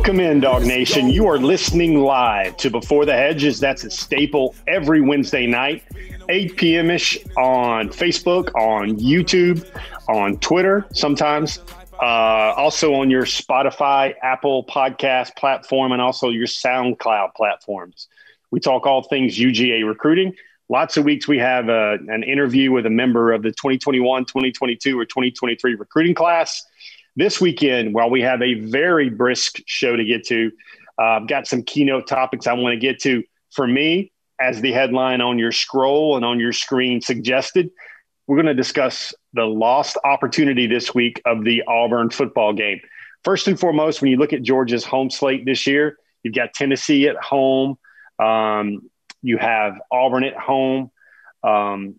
Welcome in, DawgNation. You are listening live to Before the Hedges. That's a staple every Wednesday night, 8 p.m. ish on Facebook, on YouTube, on Twitter sometimes, uh, also on your Spotify, Apple podcast platform, and also your SoundCloud platforms. We talk all things UGA recruiting. Lots of weeks we have uh, an interview with a member of the 2021, 2022, or 2023 recruiting class. This weekend, while we have a very brisk show to get to, uh, I've got some keynote topics I want to get to. For me, as the headline on your scroll and on your screen suggested, we're going to discuss the lost opportunity this week of the Auburn football game. First and foremost, when you look at Georgia's home slate this year, you've got Tennessee at home, um, you have Auburn at home, um,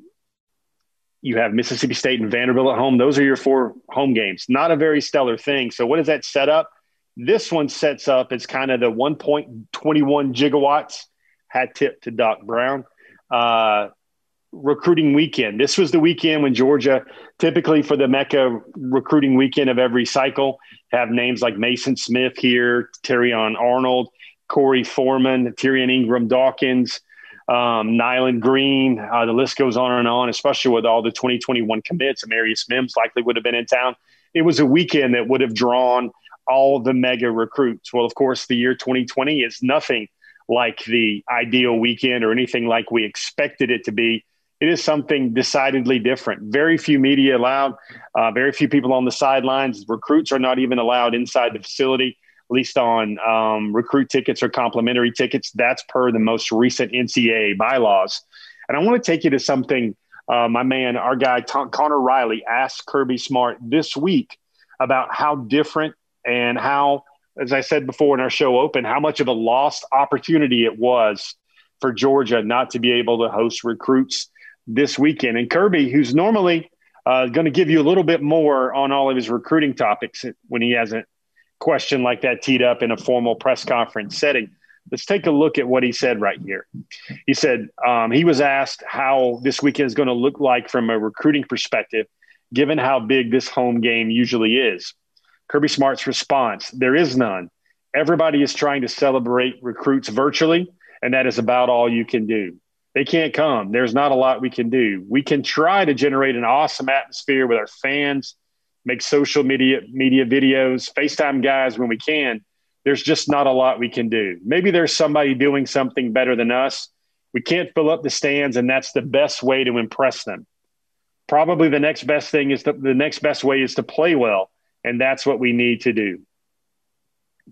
you have Mississippi State and Vanderbilt at home. Those are your four home games. Not a very stellar thing. So, what does that set up? This one sets up as kind of the 1.21 gigawatts. Hat tip to Doc Brown. Uh, recruiting weekend. This was the weekend when Georgia, typically for the Mecca recruiting weekend of every cycle, have names like Mason Smith here, Terrion Arnold, Korey Foreman, Tyrion Ingram Dawkins, um, Nyland Green. Uh, the list goes on and on, especially with all the 2021 commits. Amarius Mims likely would have been in town. It was a weekend that would have drawn all the mega recruits. Well, of course, the year 2020 is nothing like the ideal weekend or anything like we expected it to be it is something decidedly different. Very few media allowed, uh, very few people on the sidelines. Recruits are not even allowed inside the facility, least on um, recruit tickets or complimentary tickets. That's per the most recent NCAA bylaws. And I want to take you to something uh, my man, our guy, Tom, Connor Riley, asked Kirby Smart this week about how different and how, as I said before in our show open, how much of a lost opportunity it was for Georgia not to be able to host recruits this weekend. And Kirby, who's normally uh, going to give you a little bit more on all of his recruiting topics when he has a question like that teed up in a formal press conference setting. Let's take a look at what he said right here. He said um, he was asked how this weekend is going to look like from a recruiting perspective, given how big this home game usually is. Kirby Smart's response there is none. Everybody is trying to celebrate recruits virtually, and that is about all you can do they can't come. There's not a lot we can do. We can try to generate an awesome atmosphere with our fans, make social media media videos, FaceTime guys when we can. There's just not a lot we can do. Maybe there's somebody doing something better than us. We can't fill up the stands, and that's the best way to impress them. Probably the next best thing is to, the next best way is to play well, and that's what we need to do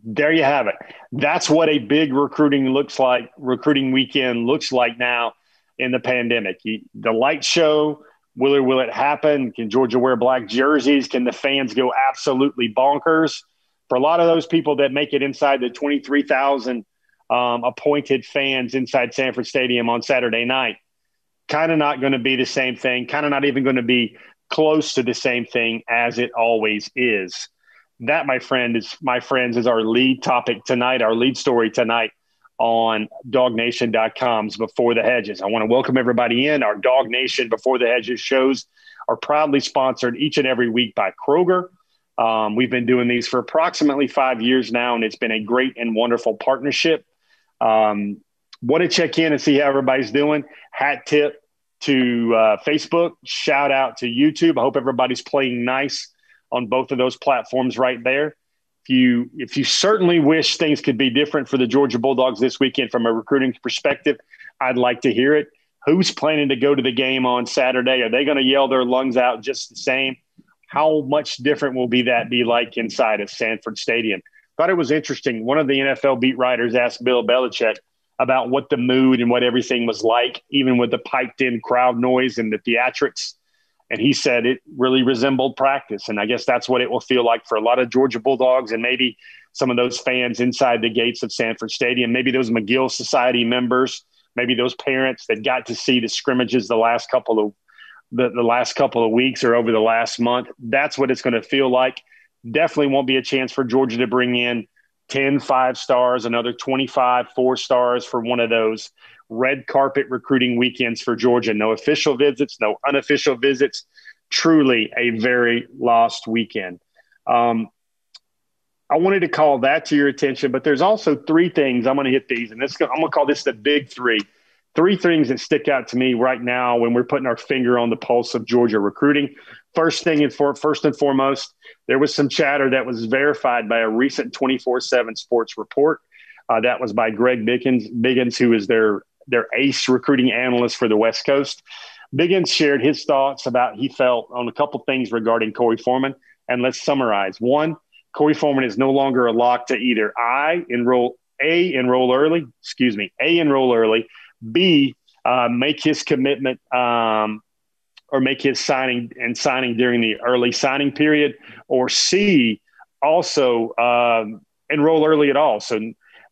there you have it. That's what a big recruiting looks like, recruiting weekend looks like now in the pandemic. the light show, will or will it happen? Can Georgia wear black jerseys? Can the fans go absolutely bonkers? For a lot of those people that make it inside the 23,000 um, appointed fans inside Sanford Stadium on Saturday night, kind of not going to be the same thing, kind of not even going to be close to the same thing as it always is that, my friend, is my friends, is our lead topic tonight, our lead story tonight on dawgnation.com's Before the Hedges. I want to welcome everybody in. Our DawgNation Before the Hedges shows are proudly sponsored each and every week by Kroger. Um, we've been doing these for approximately five years now, and it's been a great and wonderful partnership. Um, want to check in and see how everybody's doing. Hat tip to uh, Facebook, shout out to YouTube. I hope everybody's playing nice on both of those platforms right there. You if you certainly wish things could be different for the Georgia Bulldogs this weekend from a recruiting perspective, I'd like to hear it. Who's planning to go to the game on Saturday? Are they going to yell their lungs out just the same? How much different will be that be like inside of Sanford Stadium? Thought it was interesting. One of the NFL beat writers asked Bill Belichick about what the mood and what everything was like, even with the piped in crowd noise and the theatrics and he said it really resembled practice. And I guess that's what it will feel like for a lot of Georgia Bulldogs and maybe some of those fans inside the gates of Sanford Stadium, maybe those Magill Society members, maybe those parents that got to see the scrimmages the last couple of the, the last couple of weeks or over the last month. That's what it's going to feel like. Definitely won't be a chance for Georgia to bring in 10 five stars, another 25 four stars for one of those red carpet recruiting weekends for Georgia. No official visits, no unofficial visits. Truly a very lost weekend. Um, I wanted to call that to your attention, but there's also three things I'm going to hit these, and this I'm going to call this the big three. Three things that stick out to me right now when we're putting our finger on the pulse of Georgia recruiting. First thing and for, first and foremost, there was some chatter that was verified by a recent 24/7 Sports report. Uh, that was by Greg Biggins, Biggins, who is their their ace recruiting analyst for the West Coast. Biggins shared his thoughts about he felt on a couple things regarding Korey Foreman, and let's summarize. One, Korey Foreman is no longer a lock to either I enroll A enroll early, excuse me, A enroll early, B uh, make his commitment um, or make his signing and signing during the early signing period, or C also um, enroll early at all. So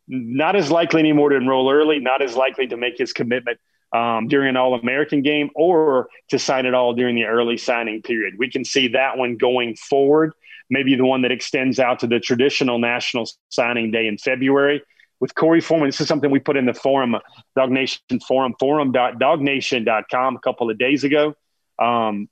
not as likely anymore to enroll early, not as likely to make his commitment um, during an All American game or to sign it all during the early signing period. We can see that one going forward maybe the one that extends out to the traditional national signing day in February. With Korey Foreman, this is something we put in the forum, DawgNation forum, forum.dawgnation.com a couple of days ago. Um,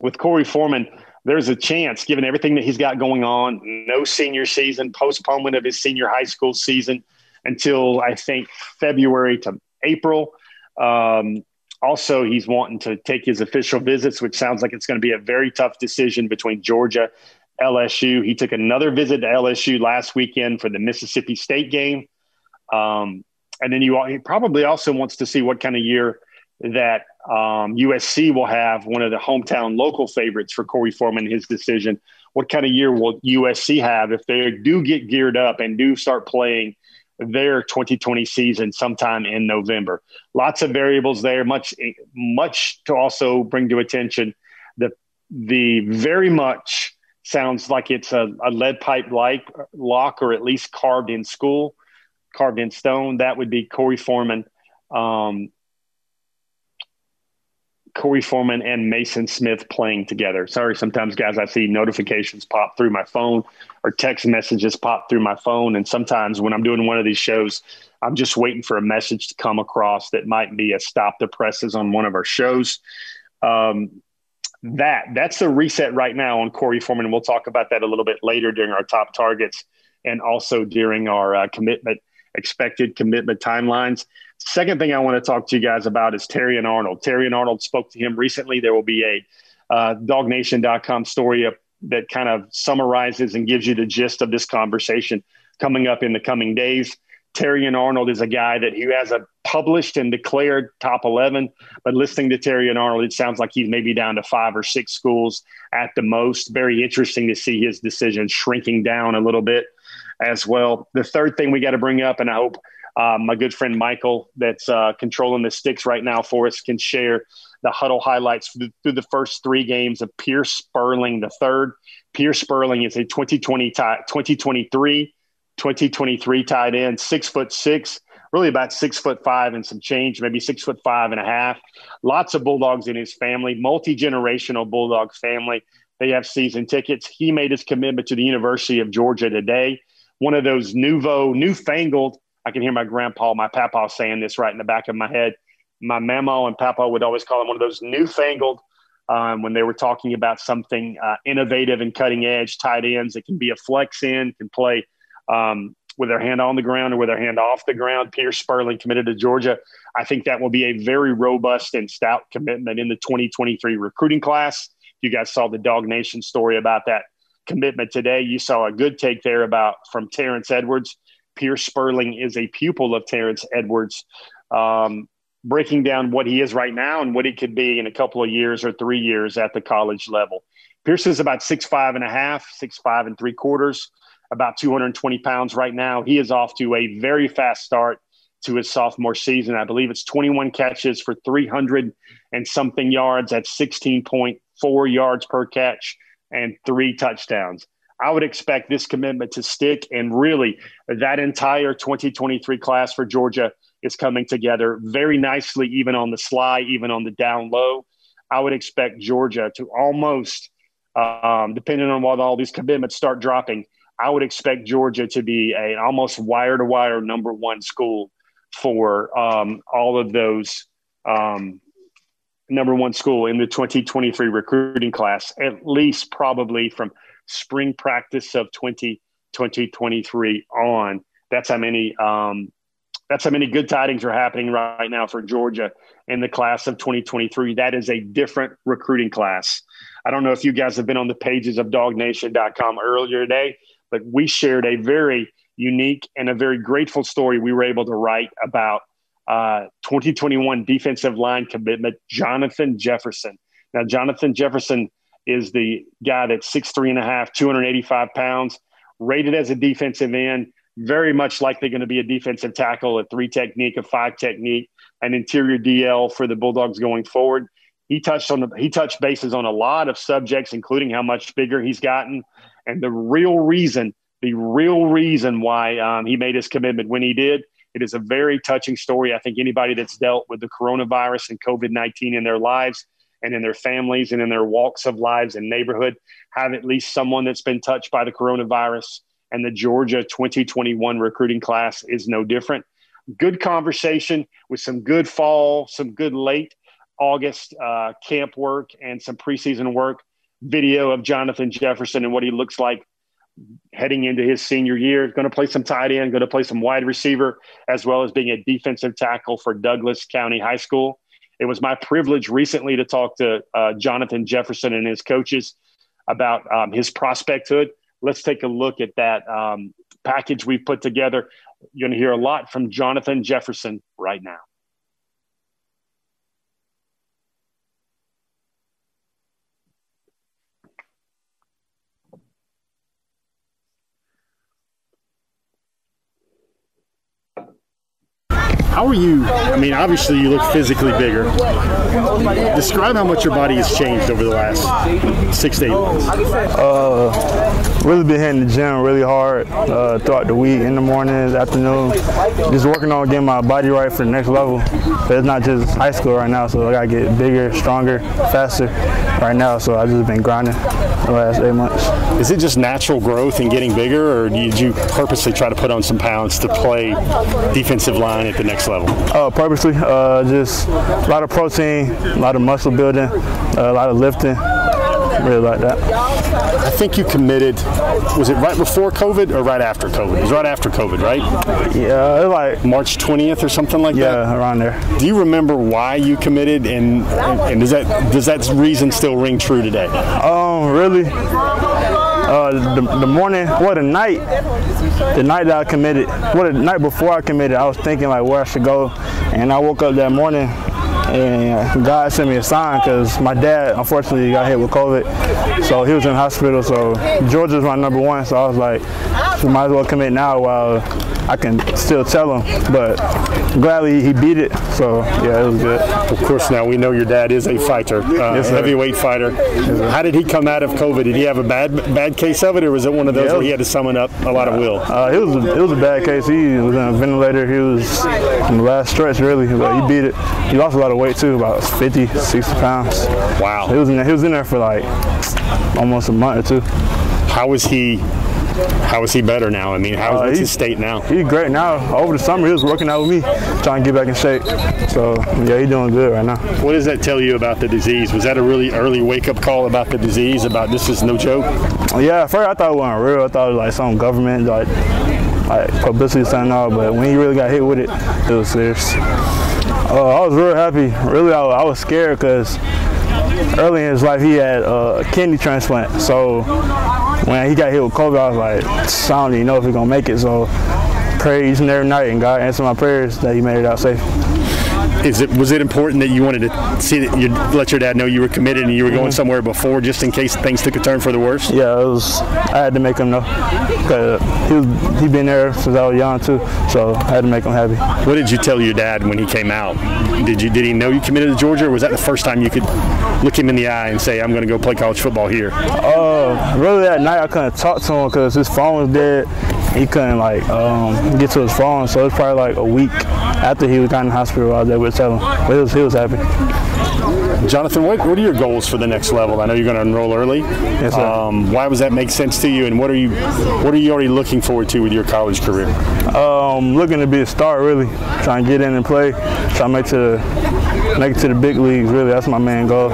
with Korey Foreman, there's a chance, given everything that he's got going on, no senior season, postponement of his senior high school season until I think February to April. Um, also, he's wanting to take his official visits, which sounds like it's going to be a very tough decision between Georgia, LSU. He took another visit to LSU last weekend for the Mississippi State game. Um, and then you he probably also wants to see what kind of year that um, USC will have, one of the hometown local favorites for Korey Foreman, his decision. What kind of year will USC have if they do get geared up and do start playing – their 2020 season sometime in November. Lots of variables there, much much to also bring to attention. The the very much sounds like it's a, a lead pipe like lock or at least carved in school, carved in stone. That would be Korey Foreman. Um, Korey Foreman and Mason Smith playing together. Sorry, sometimes, guys, I see notifications pop through my phone or text messages pop through my phone. And sometimes when I'm doing one of these shows, I'm just waiting for a message to come across that might be a stop the presses on one of our shows. Um, that that's the reset right now on Korey Foreman. We'll talk about that a little bit later during our top targets and also during our uh, commitment expected commitment timelines. Second thing I want to talk to you guys about is Terrion Arnold. Terrion Arnold spoke to him recently. There will be a uh, dawgnation.com story that kind of summarizes and gives you the gist of this conversation coming up in the coming days. Terrion Arnold is a guy that who has a published and declared top 11, but listening to Terrion Arnold, it sounds like he's maybe down to five or six schools at the most. Very interesting to see his decision shrinking down a little bit as well. The third thing we got to bring up, and I hope um, my good friend Michael, that's uh, controlling the sticks right now for us, can share the huddle highlights through the first three games of Pearce Spurlin the third. Pearce Spurlin is a 2020 tie, 2023, 2023 tight end, six foot six, really about six foot five and some change, maybe six foot five and a half. Lots of Bulldogs in his family, multi generational Bulldog family. They have season tickets. He made his commitment to the University of Georgia today. One of those nouveau, newfangled I can hear my grandpa, my papa saying this right in the back of my head. My mama and papa would always call him one of those newfangled um, when they were talking about something uh, innovative and cutting edge tight ends that can be a flex in, can play um, with their hand on the ground or with their hand off the ground. Pearce Spurlin committed to Georgia. I think that will be a very robust and stout commitment in the 2023 recruiting class. You guys saw the DawgNation story about that commitment today. You saw a good take there about from Terrence Edwards. Pearce Spurlin is a pupil of Terrence Edwards, um, breaking down what he is right now and what he could be in a couple of years or three years at the college level. Pearce is about six five and a half, six five and three quarters, about 220 pounds right now. He is off to a very fast start to his sophomore season. I believe it's 21 catches for 300 and something yards at 16.4 yards per catch and three touchdowns. I would expect this commitment to stick. And really, that entire 2023 class for Georgia is coming together very nicely, even on the sly, even on the down low. I would expect Georgia to almost, um, depending on what all these commitments start dropping, I would expect Georgia to be an almost wire to wire number one school for um, all of those um, number one school in the 2023 recruiting class, at least probably from spring practice of 20, 2023 on. That's how many um, that's how many good tidings are happening right now for Georgia in the class of 2023. That is a different recruiting class. I don't know if you guys have been on the pages of dawgnation.com earlier today, but we shared a very unique and a very grateful story we were able to write about uh, 2021 defensive line commitment, Jonathan Jefferson. Now, Jonathan Jefferson is the guy that's six three and a half, 285 pounds, rated as a defensive end, very much likely going to be a defensive tackle, a three technique, a five technique, an interior DL for the Bulldogs going forward. He touched on the, he touched bases on a lot of subjects, including how much bigger he's gotten, and the real reason, the real reason why um, he made his commitment when he did. It is a very touching story. I think anybody that's dealt with the coronavirus and COVID nineteen in their lives and in their families and in their walks of lives and neighborhood have at least someone that's been touched by the coronavirus. And the Georgia 2021 recruiting class is no different. Good conversation with some good fall, some good late August uh, camp work, and some preseason work. Video of Jonathan Jefferson and what he looks like heading into his senior year. Going to play some tight end, going to play some wide receiver, as well as being a defensive tackle for Douglas County High School. It was my privilege recently to talk to uh, Jonathan Jefferson and his coaches about um, his prospecthood. Let's take a look at that um, package we've put together. You're going to hear a lot from Jonathan Jefferson right now. How are you? I mean, obviously you look physically bigger. Describe how much your body has changed over the last six to eight months. Uh, really been hitting the gym really hard uh, throughout the week, in the mornings, afternoon. Just working on getting my body right for the next level. But it's not just high school right now, so I gotta get bigger, stronger, faster right now. So I've just been grinding the last eight months. Is it just natural growth and getting bigger, or did you purposely try to put on some pounds to play defensive line at the next level? Uh, purposely, uh, just a lot of protein, a lot of muscle building, uh, a lot of lifting. Really like that. I think you committed. Was it right before COVID or right after COVID? It was right after COVID, right? Yeah, like March 20th or something like yeah, that. Yeah, around there. Do you remember why you committed, and, and and does that does that reason still ring true today? Um, really. Uh, the, the morning, well, the night, the night that I committed, well, the night before I committed, I was thinking like where I should go, and I woke up that morning and God sent me a sign because my dad unfortunately got hit with COVID, so he was in hospital. So Georgia's my number one, so I was like, we might as well commit now while I can still tell him. But gladly he beat it, so yeah, it was good. Of course, now we know your dad is a fighter, uh, Yes, heavyweight fighter. How did he come out of COVID? Did he have a bad bad case of it, or was it one of those Yeah, where he had to summon up a lot of will? Uh, it was a, it was a bad case. He was in a ventilator. He was in the last stretch really, but he beat it. He lost a lot of weight too, about 50, 60 pounds. Wow. He was in there, he was in there for like almost a month or two. How was he? How is he better now? I mean, how Uh, what's his state now? He's great now. Over the summer, he was working out with me, trying to get back in shape. So yeah, he's doing good right now. What does that tell you about the disease? Was that a really early wake up call about the disease? About this is no joke? Yeah, at first I thought it wasn't real. I thought it was like some government like like publicity something out. But when he really got hit with it, it was serious. Uh, I was real happy. Really, I, I was scared because early in his life he had uh, a kidney transplant. So when he got hit with COVID, I was like, I don't even know if he's gonna make it. So each and every night, and God answered my prayers that he made it out safe. Is it was it important that you wanted to see that you let your dad know you were committed and you were Mm-hmm. going somewhere before, just in case things took a turn for the worse? Yeah, it was. I had to make him know because he was he been there since I was young too. So I had to make him happy. What did you tell your dad when he came out? Did you did he know you committed to Georgia, or was that the first time you could look him in the eye and say, "I'm going to go play college football here"? Uh, really that night I couldn't talk to him because his phone was dead. He couldn't like um, get to his phone, so it was probably like a week after he was got in the hospital. I was able to tell him, but he was, he was happy. Jonathan, what, what are your goals for the next level? I know you're going to enroll early. Yes, sir. Um, why does that make sense to you, and what are you what are you already looking forward to with your college career? Um, looking to be a star, really. Trying to get in and play. Trying to make to make it to the big leagues. Really, that's my main goal.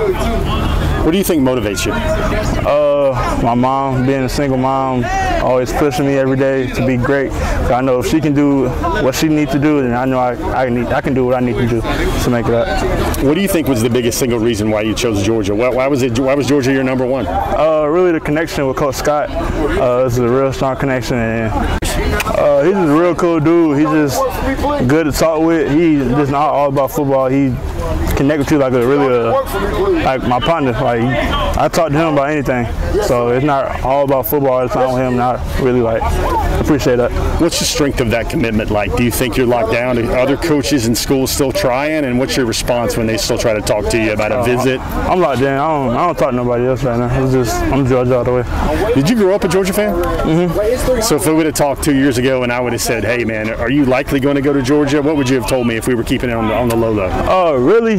What do you think motivates you? Uh, my mom, being a single mom, always pushing me every day to be great. I know if she can do what she needs to do, then I know I, I need I can do what I need to do to make it up. What do you think was the biggest single reason why you chose Georgia? Why, why was it? Why was Georgia your number one? Uh, really the connection with Coach Scott. Uh, it's a real strong connection, and uh, he's just a real cool dude. He's just good to talk with. He's just not all about football. He connect with you like a really a, like my partner. Like I talk to him about anything. So it's not all about football all the time with him. Not really like appreciate that. What's the strength of that commitment like? Do you think you're locked down? Are other coaches in schools still trying? And what's your response when they still try to talk to you about a visit? Uh, I'm locked down. I don't, I don't talk to nobody else right now. It's just I'm Georgia all the way. Did you grow up a Georgia fan? Mm-hmm. So if we would have talked two years ago and I would have said, "Hey man, are you likely going to go to Georgia?" What would you have told me if we were keeping it on the, on the low low? Oh, uh, really?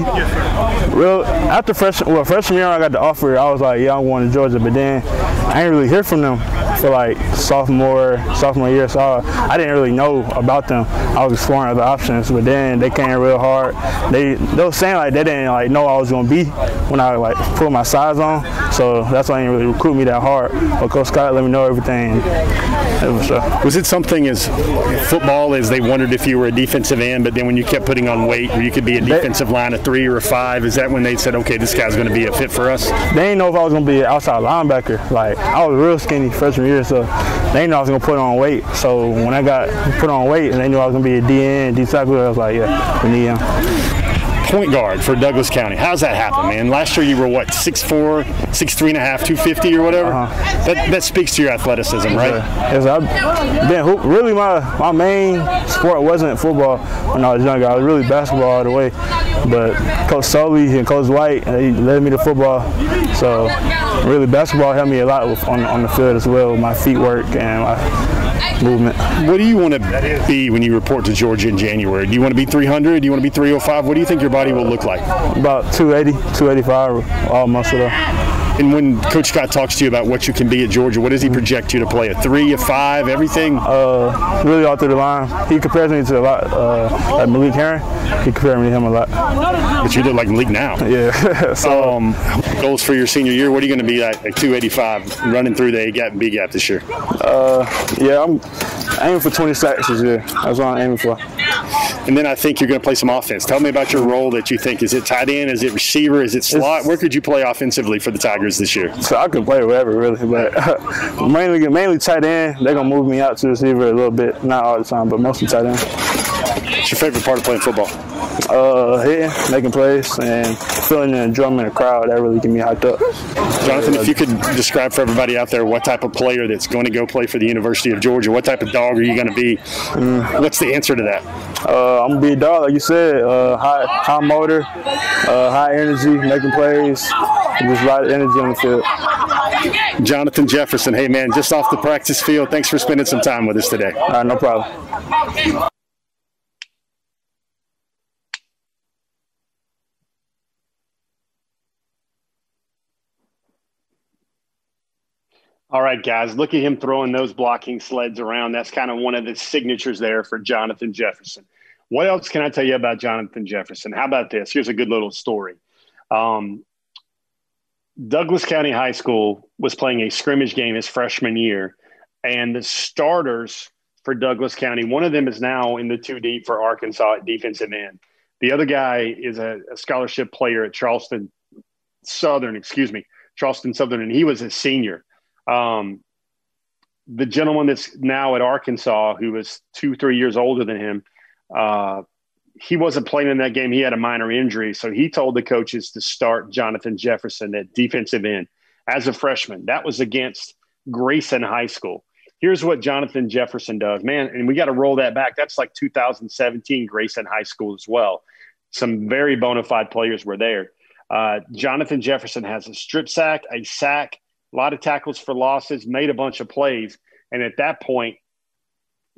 Real after freshman, well, freshman year I got the offer. I was like, yeah, I'm going to Georgia, but then I didn't really hear from them for like sophomore sophomore year. So I, I didn't really know about them. I was exploring other options, but then they came real hard. They they were saying like they didn't like know I was going to be when I like put my size on. So that's why they didn't really recruit me that hard. But Coach Scott let me know everything. Was, uh, was it something as football as they wondered if you were a defensive end, but then when you kept putting on weight, you could be a defensive line of three or a five, is that when they said, okay, this guy's going to be a fit for us? They didn't know if I was going to be an outside linebacker. Like I was real skinny freshman year, so they didn't know I was going to put on weight. So when I got put on weight and they knew I was going to be a DN, D tackle, I was like, yeah, we need him point guard for Douglas County. How's that happen, man? Last year you were what, 6'4", 6'3 and a half, 250 or whatever? Uh-huh. That, that speaks to your athleticism, right? Yes, I've been really my my main sport wasn't football when I was younger. I was really basketball all the way. But Coach Sully and Coach White, they led me to football. So really basketball helped me a lot with, on, on the field as well, my feet work and my movement. What do you want to be when you report to Georgia in January? Do you want to be 300? Do you want to be 305? What do you think your body will look like? About 280, 285, all muscle up. And when Coach Scott talks to you about what you can be at Georgia, what does he project you to play? A three, a five, everything? Uh, really all through the line. He compares me to a lot, uh, like Malik Herring. He compares me to him a lot. But you look like Malik now. Yeah. so, um, goals for your senior year? What are you going to be at, at 285 running through the A gap and B gap this year? Uh, yeah, I'm aiming for 20 sacks this year. That's what I'm aiming for. And then I think you're going to play some offense. Tell me about your role that you think. Is it tight end? Is it receiver? Is it slot? It's, Where could you play offensively for the Tigers this year? So I could play wherever, really. But mainly, mainly tight end. They're to move me out to receiver a little bit. Not all the time, but mostly tight end. What's your favorite part of playing football? Uh, hitting, making plays, and feeling the enjoyment of the crowd. That really get me hyped up. Jonathan, if you could describe for everybody out there what type of player that's going to go play for the University of Georgia, what type of dog are you going to be? Mm. What's the answer to that? Uh, I'm gonna be a dog, like you said. Uh, high, high motor, uh, high energy, making plays, just a lot of energy on the field. Jonathan Jefferson, hey man, just off the practice field. Thanks for spending some time with us today. Right, no problem. All right, guys, look at him throwing those blocking sleds around. That's kind of one of the signatures there for Jonathan Jefferson. What else can I tell you about Jonathan Jefferson? How about this? Here's a good little story. Um, Douglas County High School was playing a scrimmage game his freshman year, and the starters for Douglas County, one of them is now in the two deep for Arkansas at defensive end. The other guy is a, a scholarship player at Charleston Southern, excuse me, Charleston Southern, and he was a senior. Um, the gentleman that's now at Arkansas, who was two, three years older than him, uh, he wasn't playing in that game. He had a minor injury. So he told the coaches to start Jonathan Jefferson at defensive end as a freshman. That was against Grayson High School. Here's what Jonathan Jefferson does, man. And we got to roll that back. That's like 2017 Grayson High School as well. Some very bona fide players were there. Uh, Jonathan Jefferson has a strip sack, a sack, a lot of tackles for losses, made a bunch of plays. And at that point,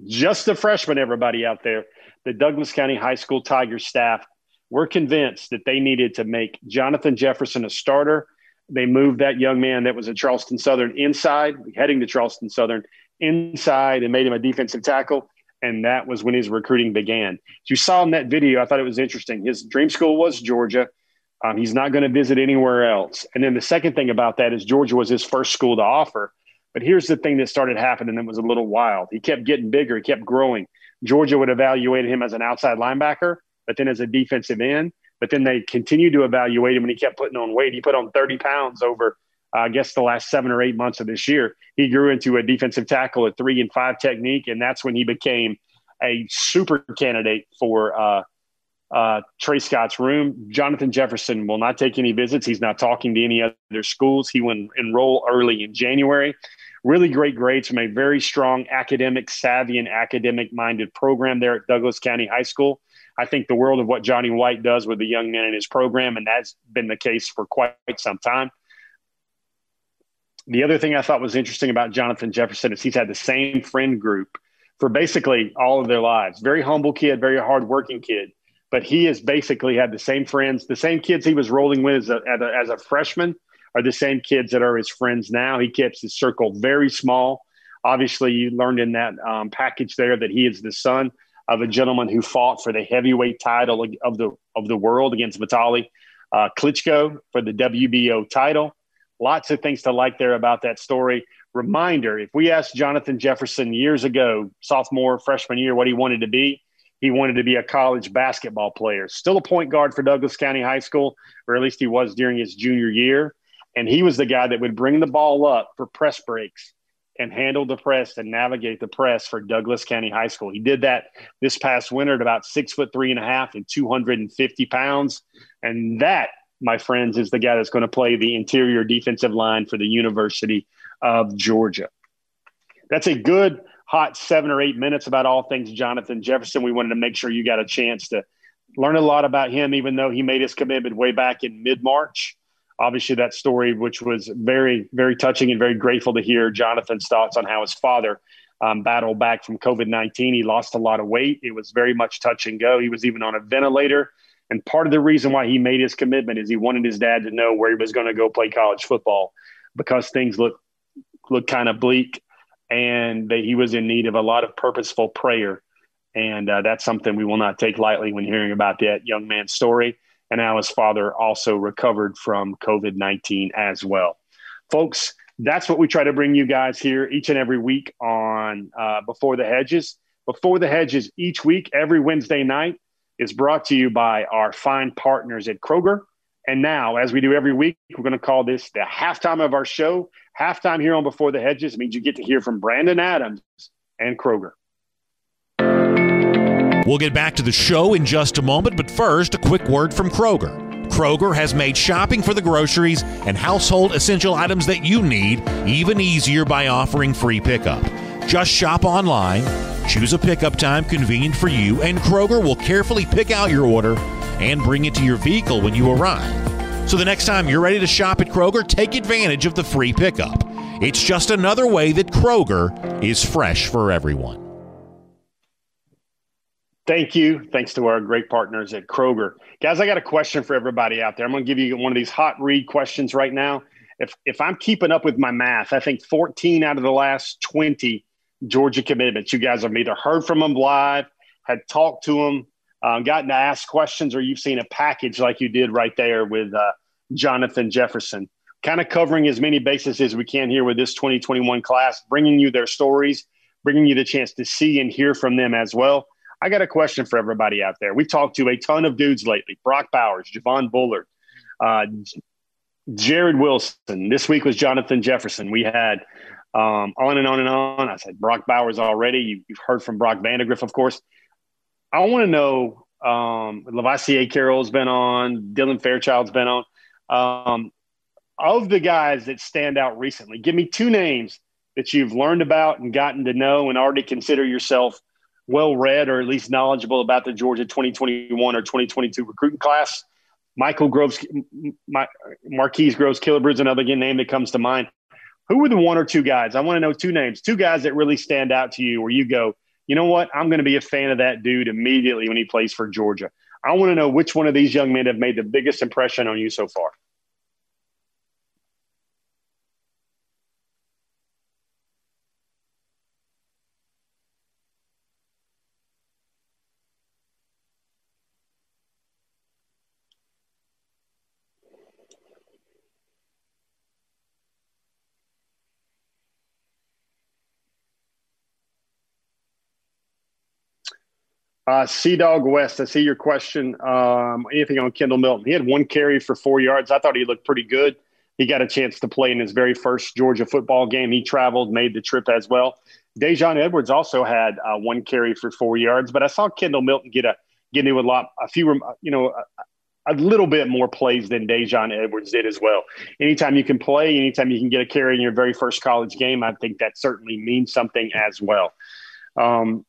just a freshman, everybody out there, the Douglas County High School Tigers staff were convinced that they needed to make Jonathan Jefferson a starter. They moved that young man that was at Charleston Southern inside, heading to Charleston Southern inside, and made him a defensive tackle. And that was when his recruiting began. As you saw in that video, I thought it was interesting. His dream school was Georgia. Um, he's not going to visit anywhere else. And then the second thing about that is Georgia was his first school to offer. But here's the thing that started happening that was a little wild. He kept getting bigger, he kept growing. Georgia would evaluate him as an outside linebacker, but then as a defensive end. But then they continued to evaluate him and he kept putting on weight. He put on 30 pounds over, uh, I guess, the last seven or eight months of this year. He grew into a defensive tackle at three and five technique. And that's when he became a super candidate for uh, uh, Tray Scott's room. Jonathan Jefferson will not take any visits. He's not talking to any other schools. He will enroll early in January. Really great grades from a very strong academic savvy and academic minded program there at Douglas County High School. I think the world of what Johnny White does with the young men in his program, and that's been the case for quite some time. The other thing I thought was interesting about Jonathan Jefferson is he's had the same friend group for basically all of their lives. Very humble kid, very hardworking kid but he has basically had the same friends, the same kids he was rolling with as a, as a, freshman are the same kids that are his friends now. He keeps his circle very small. Obviously, you learned in that um, package there that he is the son of a gentleman who fought for the heavyweight title of the of the world against Vitaly uh, Klitschko for the WBO title. Lots of things to like there about that story. Reminder: If we asked Jonathan Jefferson years ago, sophomore, freshman year, what he wanted to be, he wanted to be a college basketball player. Still a point guard for Douglas County High School, or at least he was during his junior year. And he was the guy that would bring the ball up for press breaks and handle the press and navigate the press for Douglas County High School. He did that this past winter at about six foot three and a half and 250 pounds. And that, my friends, is the guy that's going to play the interior defensive line for the University of Georgia. That's a good hot seven or eight minutes about all things Jonathan Jefferson. We wanted to make sure you got a chance to learn a lot about him, even though he made his commitment way back in mid March. Obviously, that story, which was very, very touching and very grateful to hear Jonathan's thoughts on how his father um, battled back from COVID 19. He lost a lot of weight. It was very much touch and go. He was even on a ventilator. And part of the reason why he made his commitment is he wanted his dad to know where he was going to go play college football because things look look kind of bleak and that he was in need of a lot of purposeful prayer. And uh, that's something we will not take lightly when hearing about that young man's story and how his father also recovered from COVID 19 as well. Folks, that's what we try to bring you guys here each and every week on uh, Before the Hedges. Before the Hedges, each week, every Wednesday night, is brought to you by our fine partners at Kroger. And now, as we do every week, we're going to call this the halftime of our show halftime here on Before the Hedges means you get to hear from Brandon Adams and Kroger. We'll get back to the show in just a moment, but first, a quick word from Kroger. Kroger has made shopping for the groceries and household essential items that you need even easier by offering free pickup. Just shop online, choose a pickup time convenient for you, and Kroger will carefully pick out your order and bring it to your vehicle when you arrive. So the next time you're ready to shop at Kroger, take advantage of the free pickup. It's just another way that Kroger is fresh for everyone. Thank you. Thanks to our great partners at Kroger. Guys, I got a question for everybody out there. I'm going to give you one of these hot read questions right now. If, if I'm keeping up with my math, I think 14 out of the last 20 Georgia commitments, you guys have either heard from them live, had talked to them, um, gotten to ask questions, or you've seen a package like you did right there with uh, Jonathan Jefferson. Kind of covering as many bases as we can here with this 2021 class, bringing you their stories, bringing you the chance to see and hear from them as well. I got a question for everybody out there. We talked to a ton of dudes lately Brock Bowers, Javon Bullard, uh, Jared Wilson. This week was Jonathan Jefferson. We had um, on and on and on. I said Brock Bowers already. You, have heard from Brock Vandagriff, of course. I want to know um, Lovasea Carroll's been on, Dylan Fairchild's been on. Um, of the guys that stand out recently, give me two names that you've learned about and gotten to know and already consider yourself well read or at least knowledgeable about the Georgia 2021 or 2022 recruiting class. Michael Groves, my, Marquise Groves Killebrew is another name that comes to mind. Who were the one or two guys? I want to know two names, two guys that really stand out to you where you go, you know what? I'm going to be a fan of that dude immediately when he plays for Georgia. I want to know which one of these young men have made the biggest impression on you so far. Uh, Sea Dog West, I see your question. Um, anything on Kendall Milton? He had one carry for four yards. I thought he looked pretty good. He got a chance to play in his very first Georgia football game. He traveled, made the trip as well. Daijun Edwards also had uh, one carry for four yards, but I saw Kendall Milton get a get into a lot, a few, you know, a, a little bit more plays than Daijun Edwards did as well. Anytime you can play, anytime you can get a carry in your very first college game, I think that certainly means something as well. Um,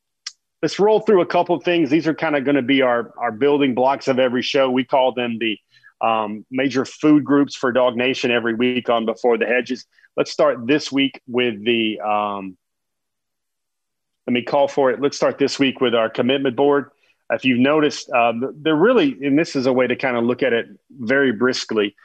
let's roll through a couple of things. These are kind of going to be our our building blocks of every show. We call them the um, major food groups for DawgNation every week on Before the Hedges. Let's start this week with the. Um, let me call for it. Let's start this week with our commitment board. If you've noticed, um, they're really, and this is a way to kind of look at it very briskly.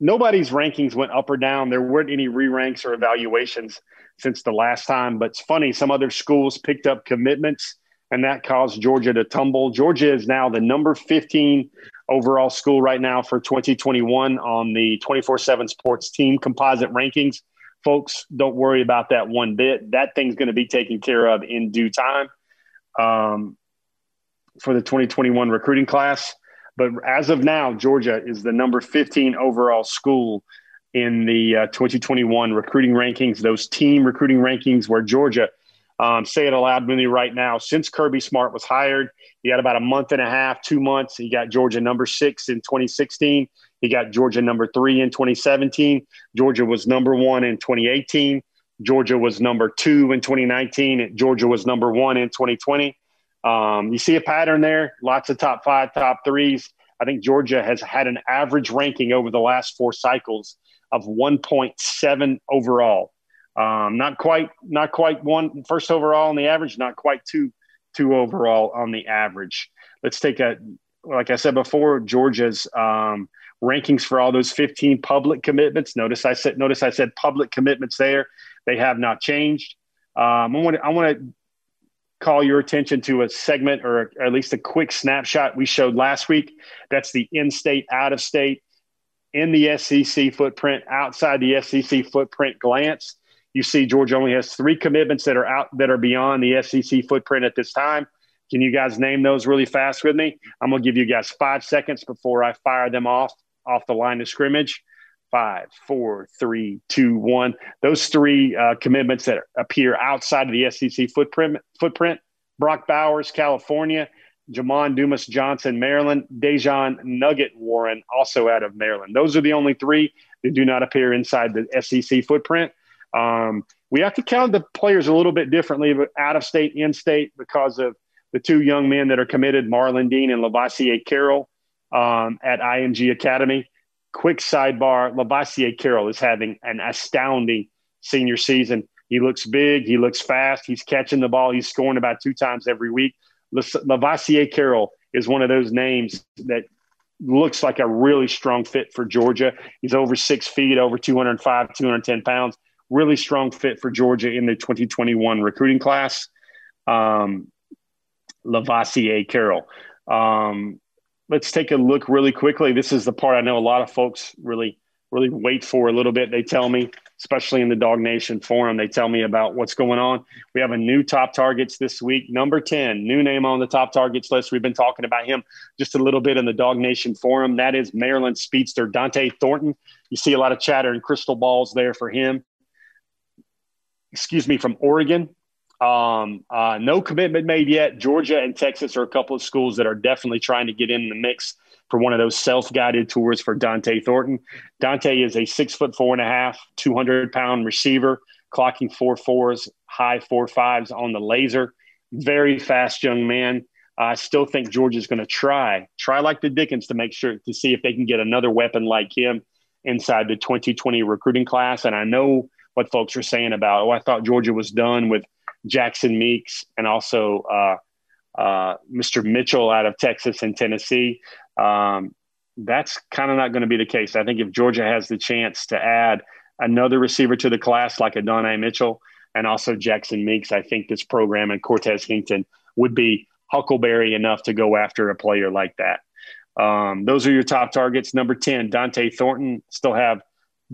Nobody's rankings went up or down. There weren't any re ranks or evaluations since the last time. But it's funny, some other schools picked up commitments and that caused Georgia to tumble. Georgia is now the number 15 overall school right now for 2021 on the 24 7 sports team composite rankings. Folks, don't worry about that one bit. That thing's going to be taken care of in due time um, for the 2021 recruiting class. But as of now, Georgia is the number 15 overall school in the uh, 2021 recruiting rankings, those team recruiting rankings where Georgia – um, say it aloud with me right now. Since Kirby Smart was hired, he had about a month and a half, two months. He got Georgia number six in 2016. He got Georgia number three in 2017. Georgia was number one in 2018. Georgia was number two in 2019. Georgia was number one in 2020. Um, you see a pattern there. Lots of top five, top threes. I think Georgia has had an average ranking over the last four cycles of 1.7 overall. Um, not quite, not quite one first overall on the average, not quite two, two overall on the average. Let's take a, like I said before, Georgia's um, rankings for all those 15 public commitments. Notice I said, notice I said public commitments there. They have not changed. Um, I want to, I want to call your attention to a segment or at least a quick snapshot we showed last week. That's the in-state, out-of-state, in the SEC footprint, outside the SEC footprint glance. You see, Georgia only has three commitments that are out that are beyond the SEC footprint at this time. Can you guys name those really fast with me? I'm going to give you guys five seconds before I fire them off off the line of scrimmage. Five, four, three, two, one. Those three uh, commitments that appear outside of the SEC footprint. Footprint. Brock Bowers, California. Jamon Dumas Johnson, Maryland. Daijun Nugget Warren, also out of Maryland. Those are the only three that do not appear inside the SEC footprint. Um, we have to count the players a little bit differently, but out of state, in state, because of the two young men that are committed, Marlon Dean and Lovasea Carroll um, at IMG Academy. Quick sidebar Lovasea Carroll is having an astounding senior season. He looks big, he looks fast, he's catching the ball, he's scoring about two times every week. Lovasea Carroll is one of those names that looks like a really strong fit for Georgia. He's over six feet, over 205, 210 pounds really strong fit for Georgia in the 2021 recruiting class. Um, Lovasea Carroll. Um, let's take a look really quickly. This is the part I know a lot of folks really, really wait for a little bit. They tell me, especially in the DawgNation forum, they tell me about what's going on. We have a new top targets this week. Number 10, new name on the top targets list. We've been talking about him just a little bit in the DawgNation forum. That is Maryland speedster Dont'e Thornton. You see a lot of chatter and crystal balls there for him excuse me, from Oregon. Um, uh, no commitment made yet. Georgia and Texas are a couple of schools that are definitely trying to get in the mix for one of those self-guided tours for Dont'e Thornton. Dont'e is a six foot four and a half, 200 pound receiver, clocking four fours, high four fives on the laser. Very fast young man. I still think Georgia's going to try, try like the Dickens to make sure to see if they can get another weapon like him inside the 2020 recruiting class. And I know what folks are saying about, oh, I thought Georgia was done with Jackson Meeks and also uh, uh, Mr. Mitchell out of Texas and Tennessee. Um, that's kind of not going to be the case. I think if Georgia has the chance to add another receiver to the class like Adonai Mitchell and also Jackson Meeks, I think this program and Cortez Hankton would be huckleberry enough to go after a player like that. Um, those are your top targets. Number 10, Dont'e Thornton, still have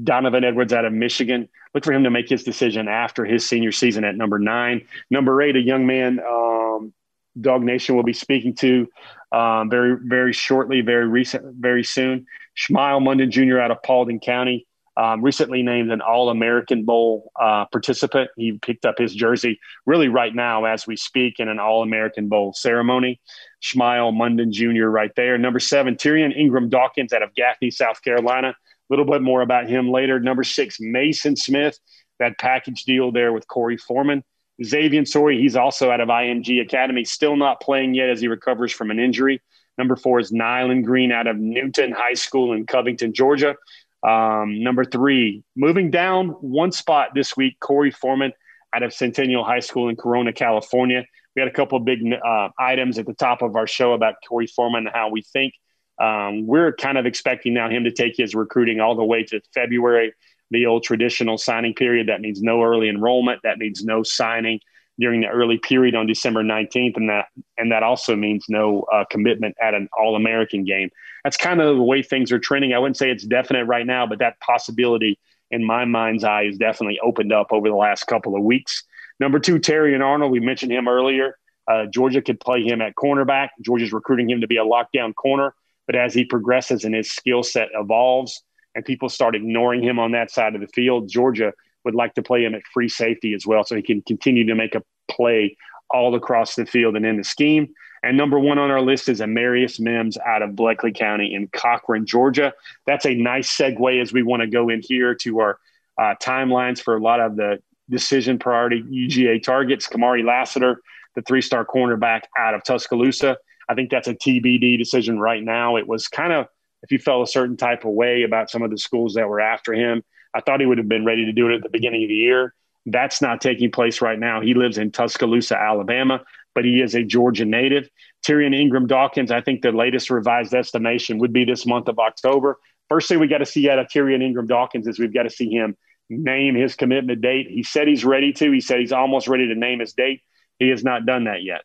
Donovan Edwards out of Michigan. Look for him to make his decision after his senior season at number nine. Number eight, a young man um, Nation will be speaking to um, very, very shortly, very recent, very soon. Shemile Munden Jr. out of Paulding County, um, recently named an All American Bowl uh, participant. He picked up his jersey really right now as we speak in an All American Bowl ceremony. Shemile Munden Jr. right there. Number seven, Tyrion Ingram Dawkins out of Gaffney, South Carolina. A little bit more about him later. Number six, Mason Smith, that package deal there with Korey Foreman. Xavian Sorey, he's also out of IMG Academy, still not playing yet as he recovers from an injury. Number four is Nyland Green out of Newton High School in Covington, Georgia. Um, number three, moving down one spot this week, Korey Foreman out of Centennial High School in Corona, California. We had a couple big uh, items at the top of our show about Korey Foreman and how we think um, we're kind of expecting now him to take his recruiting all the way to February, the old traditional signing period. That means no early enrollment. That means no signing during the early period on December 19th, and that and that also means no uh, commitment at an All American game. That's kind of the way things are trending. I wouldn't say it's definite right now, but that possibility in my mind's eye is definitely opened up over the last couple of weeks. Number two, Terrion Arnold. We mentioned him earlier. Uh, Georgia could play him at cornerback. Georgia's recruiting him to be a lockdown corner, but as he progresses and his skill set evolves, and people start ignoring him on that side of the field, Georgia would like to play him at free safety as well, so he can continue to make a play all across the field and in the scheme. And number one on our list is Amarius Mims out of Bleckley County in Cochran, Georgia. That's a nice segue as we want to go in here to our uh, timelines for a lot of the decision priority UGA targets. Kamari Lassiter, the three star cornerback out of Tuscaloosa. I think that's a TBD decision right now. It was kind of, if you felt a certain type of way about some of the schools that were after him, I thought he would have been ready to do it at the beginning of the year. That's not taking place right now. He lives in Tuscaloosa, Alabama, but he is a Georgia native. Tyrion Ingram Dawkins, I think the latest revised estimation would be this month of October. First thing we got to see out of Tyrion Ingram Dawkins is we've got to see him name his commitment date. He said he's ready to. He said he's almost ready to name his date. He has not done that yet.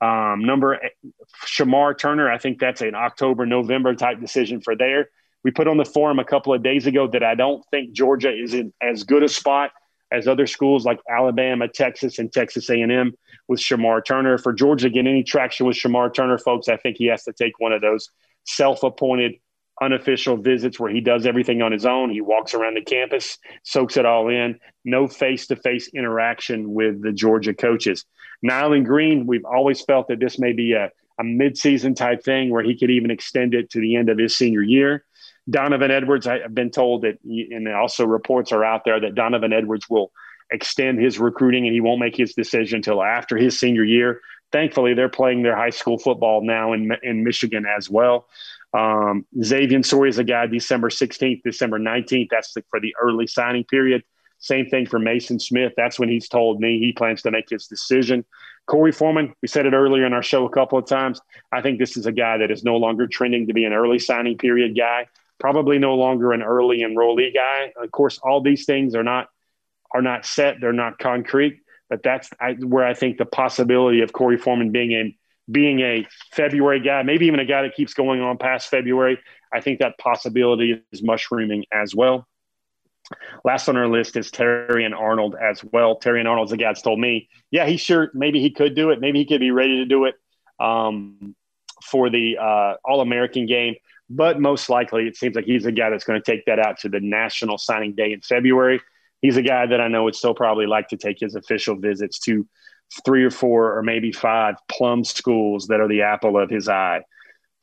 Um, number Shemar Turner, I think that's an October, November type decision for there we put on the forum a couple of days ago that I don't think Georgia is in as good a spot as other schools like Alabama, Texas, and Texas A&M with Shemar Turner. For Georgia to get any traction with Shemar Turner, folks, I think he has to take one of those self-appointed unofficial visits where he does everything on his own. He walks around the campus, soaks it all in. No face-to-face interaction with the Georgia coaches. Nyland Green, we've always felt that this may be a, a mid-season type thing where he could even extend it to the end of his senior year. Donovan Edwards, I've been told that, and also reports are out there that Donovan Edwards will extend his recruiting and he won't make his decision until after his senior year. Thankfully, they're playing their high school football now in, in Michigan as well. Um, Xavian Sorey is a guy December 16th, December 19th. That's the, for the early signing period. Same thing for Mason Smith. That's when he's told me he plans to make his decision. Korey Foreman, we said it earlier in our show a couple of times. I think this is a guy that is no longer trending to be an early signing period guy probably no longer an early enrollee guy. Of course, all these things are not are not set; they're not concrete. But that's where I think the possibility of Korey Foreman being a being a February guy, maybe even a guy that keeps going on past February. I think that possibility is mushrooming as well. Last on our list is Terrion Arnold as well. Terrion Arnold's the guys told me, yeah, he sure maybe he could do it. Maybe he could be ready to do it um, for the uh, All American game. But most likely, it seems like he's a guy that's going to take that out to the national signing day in February. He's a guy that I know would still probably like to take his official visits to three or four or maybe five plum schools that are the apple of his eye.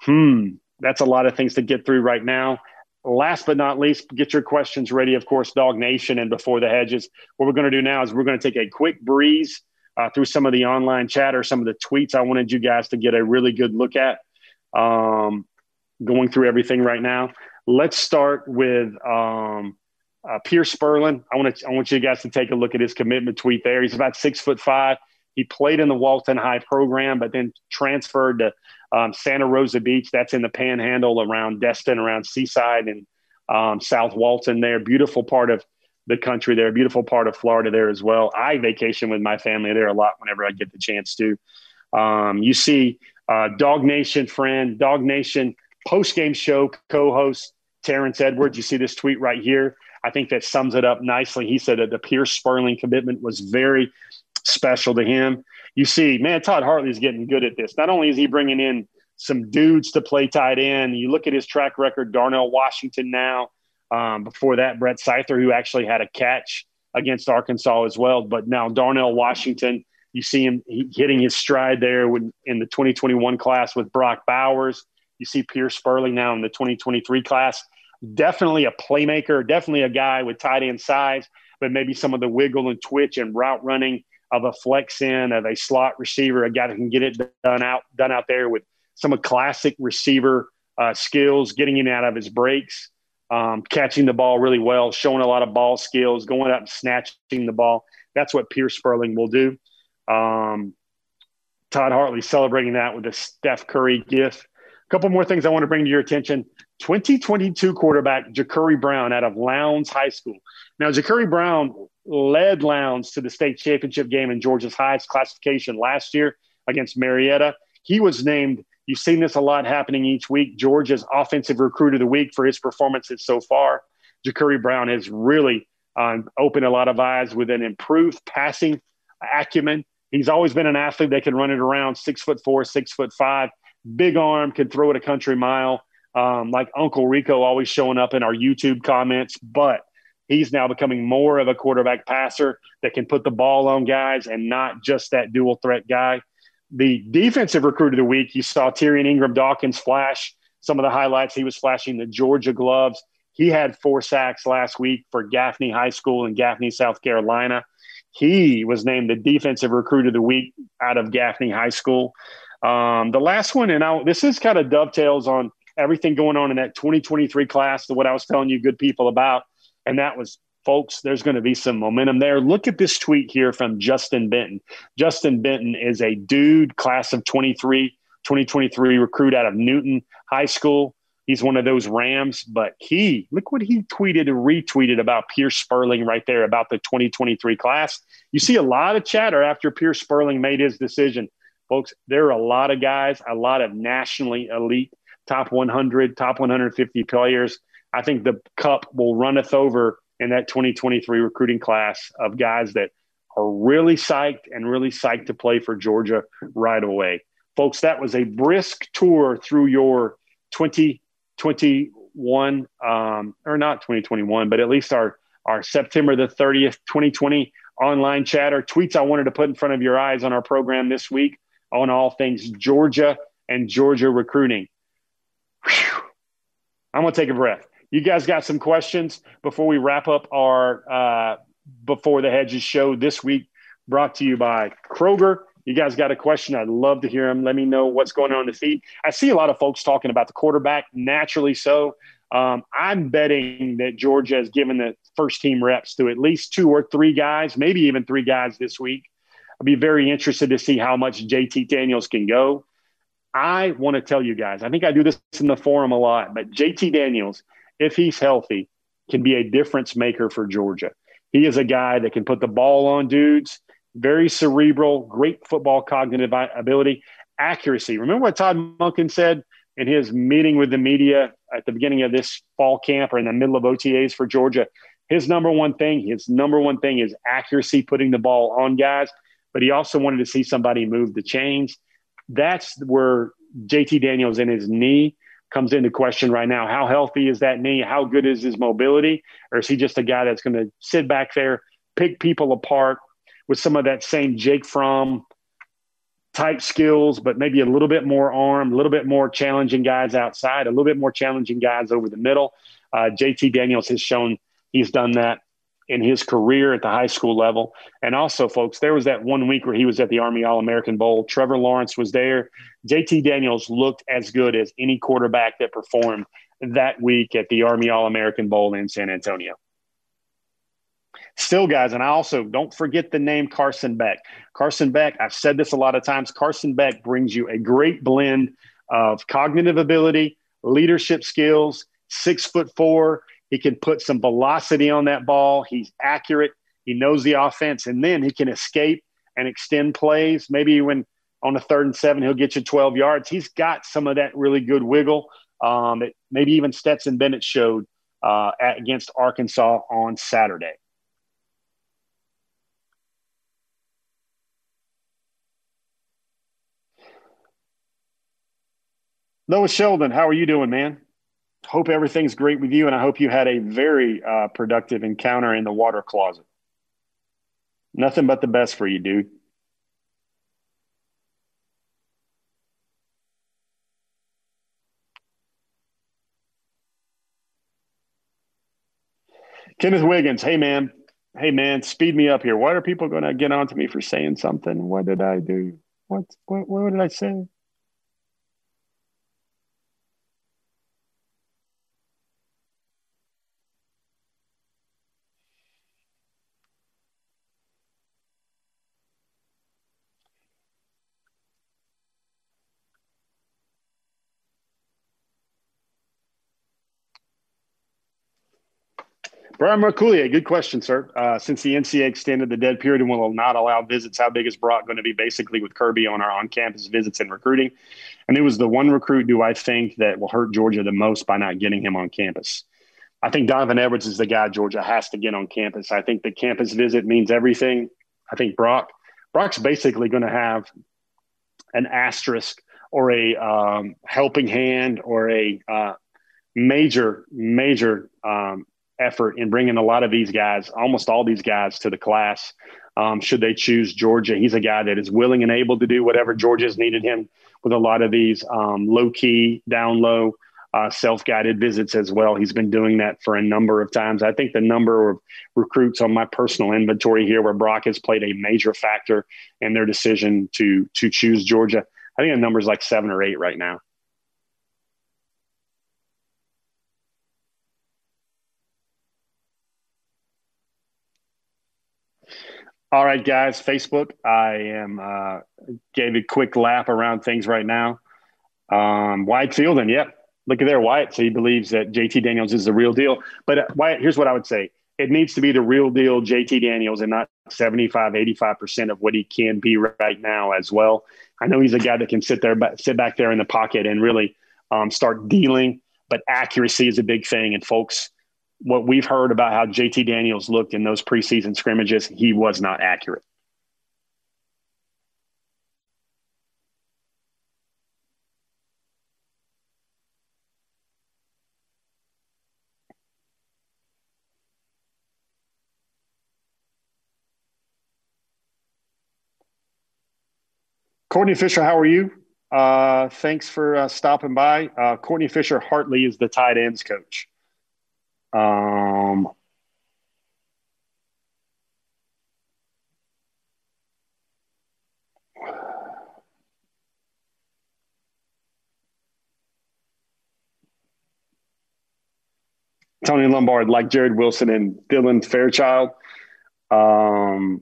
Hmm, that's a lot of things to get through right now. Last but not least, get your questions ready, of course, DawgNation and Before the Hedges. What we're going to do now is we're going to take a quick breeze uh, through some of the online chat or some of the tweets I wanted you guys to get a really good look at. Um, going through everything right now. Let's start with um, uh, Pearce Spurlin. I want to I want you guys to take a look at his commitment tweet there. He's about six foot five. He played in the Walton High program, but then transferred to um, Santa Rosa Beach. That's in the Panhandle around Destin, around Seaside and um, South Walton. There, beautiful part of the country there, beautiful part of Florida there as well. I vacation with my family there a lot whenever I get the chance to. Um, you see, uh, Nation friend, DawgNation post game show co host Terrence Edwards. You see this tweet right here. I think that sums it up nicely. He said that the Pearce Spurlin commitment was very special to him. you see, man, Todd Hartley's getting good at this. Not only is he bringing in some dudes to play tight end, you look at his track record, Darnell Washington now. Um, before that, Brett Seither, who actually had a catch against Arkansas as well. But now Darnell Washington, you see him hitting his stride there when, in the 2021 class with Brock Bowers. You see Pearce Spurlin now in the 2023 class. Definitely a playmaker, definitely a guy with tight end size, but maybe some of the wiggle and twitch and route running of a flex in, of a slot receiver, a guy that can get it done out done out there with some classic receiver uh, skills, getting in out of his breaks, um, catching the ball really well, showing a lot of ball skills, going out and snatching the ball. That's what Pearce Spurlin will do. Um, Todd Hartley celebrating that with a Steph Curry gift. A couple more things I want to bring to your attention. 2022 quarterback Jacurri Brown out of Lowndes High School. Now, Jacurri Brown led Lowndes to the state championship game in Georgia's highest classification last year against Marietta. He was named, you've seen this a lot happening each week, Georgia's offensive recruit of the week for his performances so far. Jacurri Brown has really um, opened a lot of eyes with an improved passing acumen. He's always been an athlete that can run it around six foot four, six foot five, big arm, can throw it a country mile. Um, like Uncle Rico always showing up in our YouTube comments, but he's now becoming more of a quarterback passer that can put the ball on guys and not just that dual threat guy. The defensive recruit of the week, you saw Tyrion Ingram Dawkins flash some of the highlights. He was flashing the Georgia gloves. He had four sacks last week for Gaffney High School in Gaffney, South Carolina. He was named the defensive recruit of the week out of Gaffney High School. Um, the last one, and I, this is kind of dovetails on everything going on in that 2023 class, what I was telling you good people about. And that was, folks, there's going to be some momentum there. Look at this tweet here from Justin Benton. Justin Benton is a dude, class of 23, 2023 recruit out of Newton High School. He's one of those Rams, but he, look what he tweeted and retweeted about Pearce Spurlin right there about the 2023 class. You see a lot of chatter after Pearce Spurlin made his decision. Folks, there are a lot of guys, a lot of nationally elite top 100, top 150 players. I think the cup will runneth over in that 2023 recruiting class of guys that are really psyched and really psyched to play for Georgia right away. Folks, that was a brisk tour through your 2021, um, or not 2021, but at least our, our September the 30th, 2020 online chatter tweets I wanted to put in front of your eyes on our program this week on all things Georgia and Georgia recruiting. Whew. I'm going to take a breath. You guys got some questions before we wrap up our uh, Before the Hedges show this week, brought to you by Kroger. You guys got a question? I'd love to hear them. Let me know what's going on in the feed. I see a lot of folks talking about the quarterback, naturally so. Um, I'm betting that Georgia has given the first team reps to at least two or three guys, maybe even three guys this week. I'll be very interested to see how much JT Daniels can go. I want to tell you guys, I think I do this in the forum a lot, but JT Daniels, if he's healthy, can be a difference maker for Georgia. He is a guy that can put the ball on dudes, very cerebral, great football cognitive ability, accuracy. Remember what Todd Monken said in his meeting with the media at the beginning of this fall camp or in the middle of OTAs for Georgia? His number one thing, his number one thing is accuracy, putting the ball on guys. But he also wanted to see somebody move the chains that's where JT Daniels in his knee comes into question right now. How healthy is that knee? How good is his mobility? Or is he just a guy that's going to sit back there, pick people apart with some of that same Jake Fromm type skills, but maybe a little bit more arm, a little bit more challenging guys outside, a little bit more challenging guys over the middle. Uh, JT Daniels has shown he's done that in his career at the high school level. And also, folks, there was that one week where he was at the Army All American Bowl. Trevor Lawrence was there. JT Daniels looked as good as any quarterback that performed that week at the Army All American Bowl in San Antonio. Still, guys, and I also don't forget the name Carson Beck. Carson Beck, I've said this a lot of times. Carson Beck brings you a great blend of cognitive ability, leadership skills, six foot four. He can put some velocity on that ball. He's accurate. He knows the offense, and then he can escape and extend plays. Maybe when on a third and seven, he'll get you 12 yards. He's got some of that really good wiggle um, that maybe even Stetson Bennett showed uh, at, against Arkansas on Saturday. Noah Sheldon, how are you doing, man? Hope everything's great with you, and I hope you had a very uh, productive encounter in the water closet. Nothing but the best for you, dude. Kenneth Wiggins, hey man, hey man, speed me up here. Why are people going to get on to me for saying something? What did I do? What, what, what did I say? Brian Marcoulier, good question, sir. Uh, since the NCAA extended the dead period and will not allow visits, how big is Brock going to be basically with Kirby on our on campus visits and recruiting? And it was the one recruit, do I think, that will hurt Georgia the most by not getting him on campus? I think Donovan Edwards is the guy Georgia has to get on campus. I think the campus visit means everything. I think Brock, Brock's basically going to have an asterisk or a um, helping hand or a uh, major, major um, effort in bringing a lot of these guys, almost all these guys, to the class. Um, should they choose Georgia, he's a guy that is willing and able to do whatever Georgia's needed him with a lot of these um, low key, down low, uh, self guided visits as well. He's been doing that for a number of times. I think the number of recruits on my personal inventory here, where Brock has played a major factor in their decision to to choose Georgia, I think the number is like seven or eight right now. All right, guys. Facebook. I am uh, gave a quick lap around things right now. Um, Wyatt Fielding. Yep. Look at there, Wyatt. So he believes that JT Daniels is the real deal. But uh, Wyatt, here's what I would say: it needs to be the real deal, JT Daniels, and not 75, 85 percent of what he can be right now as well. I know he's a guy that can sit there, but sit back there in the pocket and really um, start dealing. But accuracy is a big thing, and folks what we've heard about how JT Daniels looked in those preseason scrimmages, he was not accurate. Courtney Fisher, how are you? Uh, thanks for uh, stopping by. Uh, Courtney Fisher Hartley is the tight ends coach. Um, Tony Lombard, like Jared Wilson and Dylan Fairchild. Um,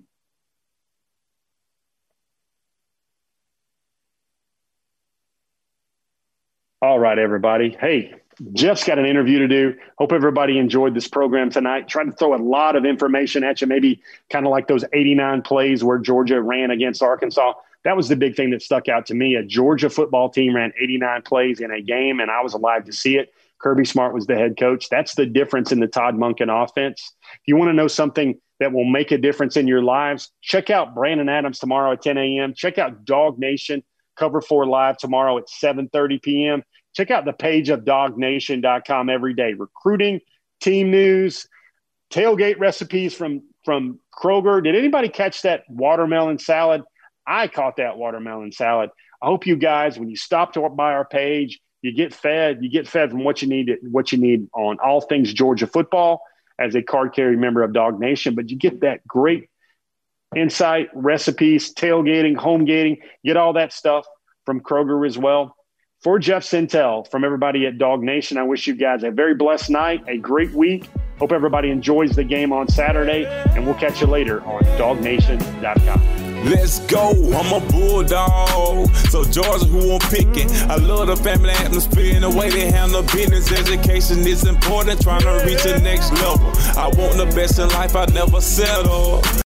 all right, everybody. Hey, Jeff's got an interview to do. Hope everybody enjoyed this program tonight. Trying to throw a lot of information at you, maybe kind of like those 89 plays where Georgia ran against Arkansas. That was the big thing that stuck out to me. A Georgia football team ran 89 plays in a game, and I was alive to see it. Kirby Smart was the head coach. That's the difference in the Todd Monken offense. If you want to know something that will make a difference in your lives, check out Brandon Adams tomorrow at 10 a.m. Check out DawgNation Cover 4 Live tomorrow at 7.30 p.m check out the page of dawgnation.com every day. Recruiting, team news, tailgate recipes from from Kroger. Did anybody catch that watermelon salad? I caught that watermelon salad. I hope you guys, when you stop to by our page, you get fed. You get fed from what you need. What you need on all things Georgia football as a card carry member of DawgNation. But you get that great insight, recipes, tailgating, home gating. Get all that stuff from Kroger as well for Jeff Sentell, from everybody at DawgNation, I wish you guys a very blessed night, a great week. Hope everybody enjoys the game on Saturday, and we'll catch you later on dawgnation.com. Let's go, I'm a bulldog. So Georgia, who I'm picking. I love the family atmosphere and the way they handle business. Education is important, trying to reach the next level. I want the best in life, I never settle.